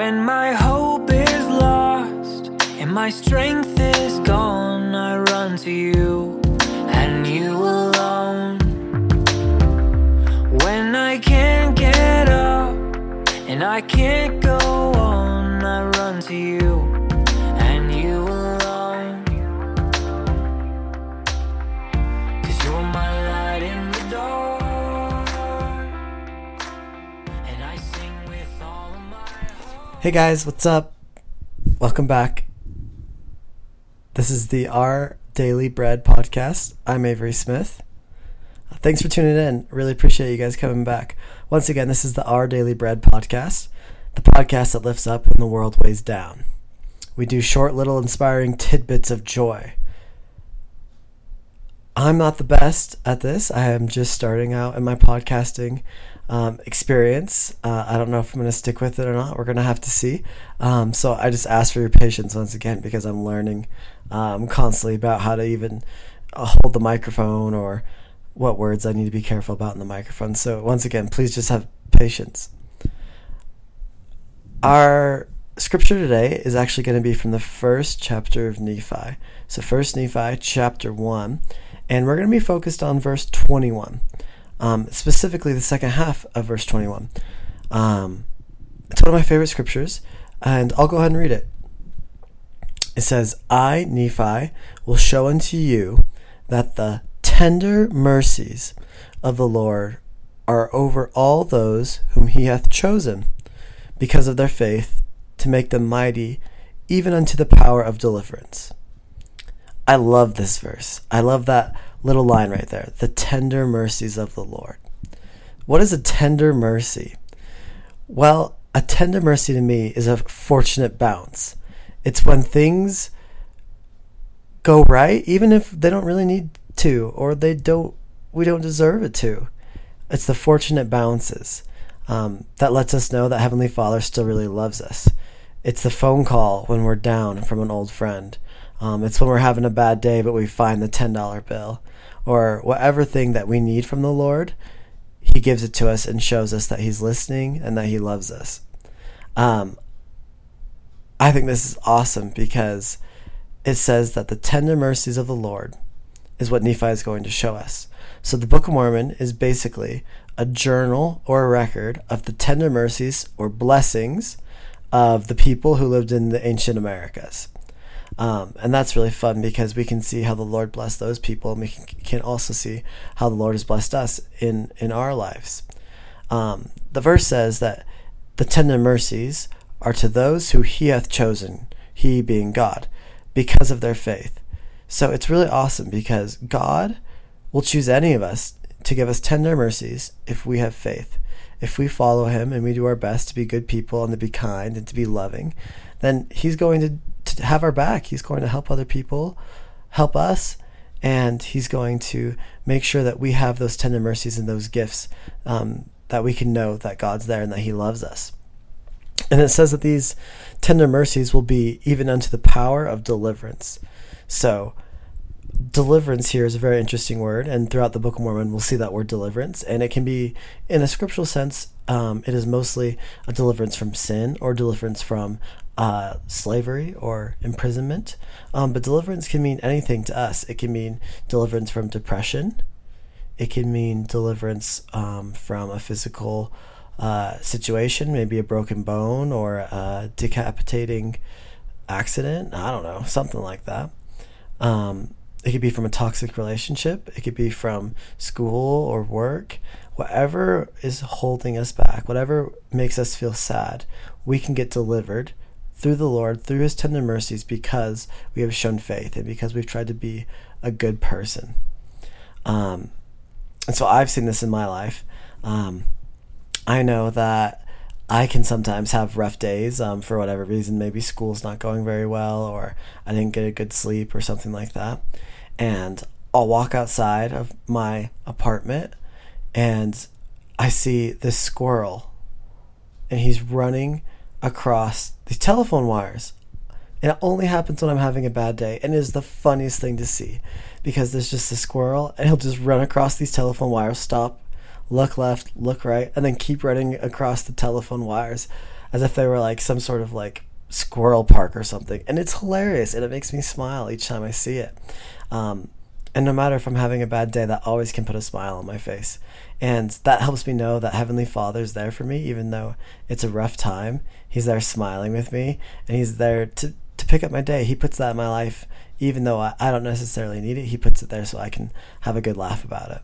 When my hope is lost and my strength is gone, Hey guys, what's up? Welcome back. This is the Our Daily Bread podcast. I'm Avery Smith. Thanks for tuning in. Really appreciate you guys coming back. Once again, this is the Our Daily Bread podcast, the podcast that lifts up when the world weighs down. We do short, little inspiring tidbits of joy. I'm not the best at this. I am just starting out in my podcasting um, experience. Uh, I don't know if I'm going to stick with it or not. We're going to have to see. Um, so I just ask for your patience once again because I'm learning um, constantly about how to even uh, hold the microphone or what words I need to be careful about in the microphone. So once again, please just have patience. Our scripture today is actually going to be from the first chapter of Nephi. So, First Nephi chapter 1, and we're going to be focused on verse 21, um, specifically the second half of verse 21. Um, it's one of my favorite scriptures, and I'll go ahead and read it. It says, I, Nephi, will show unto you that the tender mercies of the Lord are over all those whom he hath chosen, because of their faith, to make them mighty, even unto the power of deliverance. I love this verse. I love that little line right there. The tender mercies of the Lord. What is a tender mercy? Well, a tender mercy to me is a fortunate bounce. It's when things go right, even if they don't really need to, or they don't, we don't deserve it to. It's the fortunate bounces um, that lets us know that Heavenly Father still really loves us. It's the phone call when we're down from an old friend. Um, it's when we're having a bad day, but we find the $10 bill. Or whatever thing that we need from the Lord, He gives it to us and shows us that He's listening and that He loves us. Um, I think this is awesome because it says that the tender mercies of the Lord is what Nephi is going to show us. So the Book of Mormon is basically a journal or a record of the tender mercies or blessings of the people who lived in the ancient Americas. Um, and that's really fun because we can see how the Lord blessed those people, and we can, also see how the Lord has blessed us in, in our lives. Um, the verse says that the tender mercies are to those who he hath chosen, he being God, because of their faith. So it's really awesome because God will choose any of us to give us tender mercies if we have faith. If we follow him and we do our best to be good people and to be kind and to be loving, then he's going to have our back. He's going to help other people, help us, and he's going to make sure that we have those tender mercies and those gifts um, that we can know that God's there and that he loves us. And it says that these tender mercies will be even unto the power of deliverance. So, deliverance here is a very interesting word, and throughout the Book of Mormon, we'll see that word deliverance. And it can be, in a scriptural sense, um, it is mostly a deliverance from sin or deliverance from uh, slavery or imprisonment. Um, but deliverance can mean anything to us. It can mean deliverance from depression. It can mean deliverance um, from a physical uh, situation, maybe a broken bone or a decapitating accident. I don't know, something like that. Um, it could be from a toxic relationship. It could be from school or work. Whatever is holding us back, whatever makes us feel sad, we can get delivered through the Lord, through His tender mercies, because we have shown faith and because we've tried to be a good person. Um, and so I've seen this in my life. Um, I know that I can sometimes have rough days um, for whatever reason. Maybe school's not going very well, or I didn't get a good sleep, or something like that. And I'll walk outside of my apartment and I see this squirrel, and he's running across these telephone wires. And it only happens when I'm having a bad day, and it is the funniest thing to see because there's just a squirrel, and he'll just run across these telephone wires, stop, look left, look right, and then keep running across the telephone wires. as if they were like some sort of like squirrel park or something. And it's hilarious and it makes me smile each time I see it. Um, and no matter if I'm having a bad day, that always can put a smile on my face. And that helps me know that Heavenly Father's there for me, even though it's a rough time. He's there smiling with me, and He's there to, to pick up my day. He puts that in my life, even though I, I don't necessarily need it. He puts it there so I can have a good laugh about it.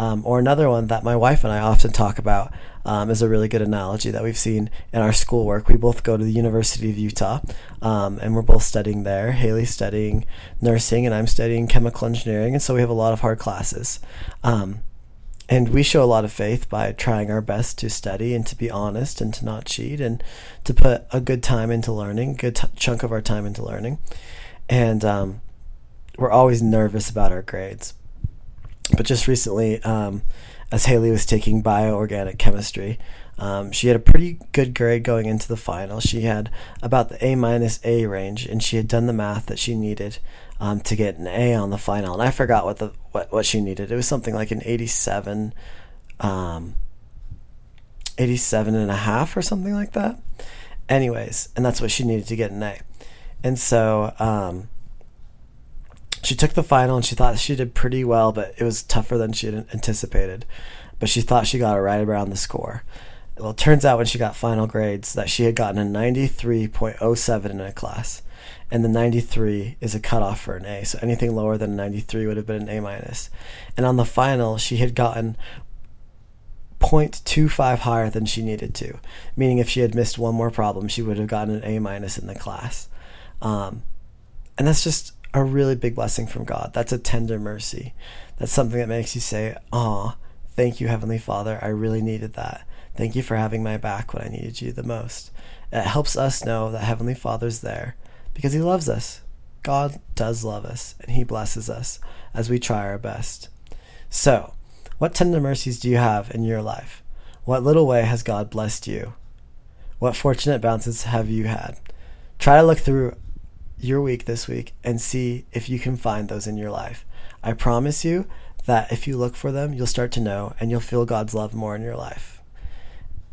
Um, or another one that my wife and I often talk about um, is a really good analogy that we've seen in our schoolwork. We both go to the University of Utah, um, and we're both studying there. Haley's studying nursing, and I'm studying chemical engineering, and so we have a lot of hard classes. Um, and we show a lot of faith by trying our best to study and to be honest and to not cheat and to put a good time into learning, good t- chunk of our time into learning. And um, we're always nervous about our grades but just recently, um, as Haley was taking bioorganic chemistry, um, she had a pretty good grade going into the final. She had about the A minus A range, and she had done the math that she needed um, to get an A on the final. And I forgot what the what, what she needed. It was something like an 87, um, 87 and a half or something like that. Anyways, and that's what she needed to get an A. And so um, she took the final and she thought she did pretty well, but it was tougher than she had anticipated. But she thought she got it right around the score. Well, it turns out when she got final grades that she had gotten a 93.07 in a class. And the 93 is a cutoff for an A. So anything lower than a 93 would have been an A minus. And on the final, she had gotten 0.25 higher than she needed to, meaning if she had missed one more problem, she would have gotten an A minus in the class. Um, and that's just a really big blessing from God. That's a tender mercy. That's something that makes you say, "Ah, thank you, Heavenly Father. I really needed that. Thank you for having my back when I needed you the most." It helps us know that Heavenly Father's there because He loves us. God does love us, and He blesses us as we try our best. So, what tender mercies do you have in your life? What little way has God blessed you? What fortunate bounces have you had? Try to look through your week this week and see if you can find those in your life. I promise you that if you look for them, you'll start to know and you'll feel God's love more in your life.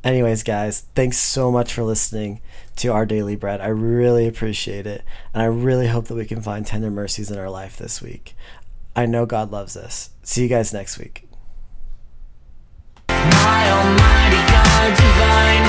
Anyways, guys, thanks so much for listening to our daily bread. I really appreciate it. And I really hope that we can find tender mercies in our life this week. I know God loves us. See you guys next week. My almighty God divine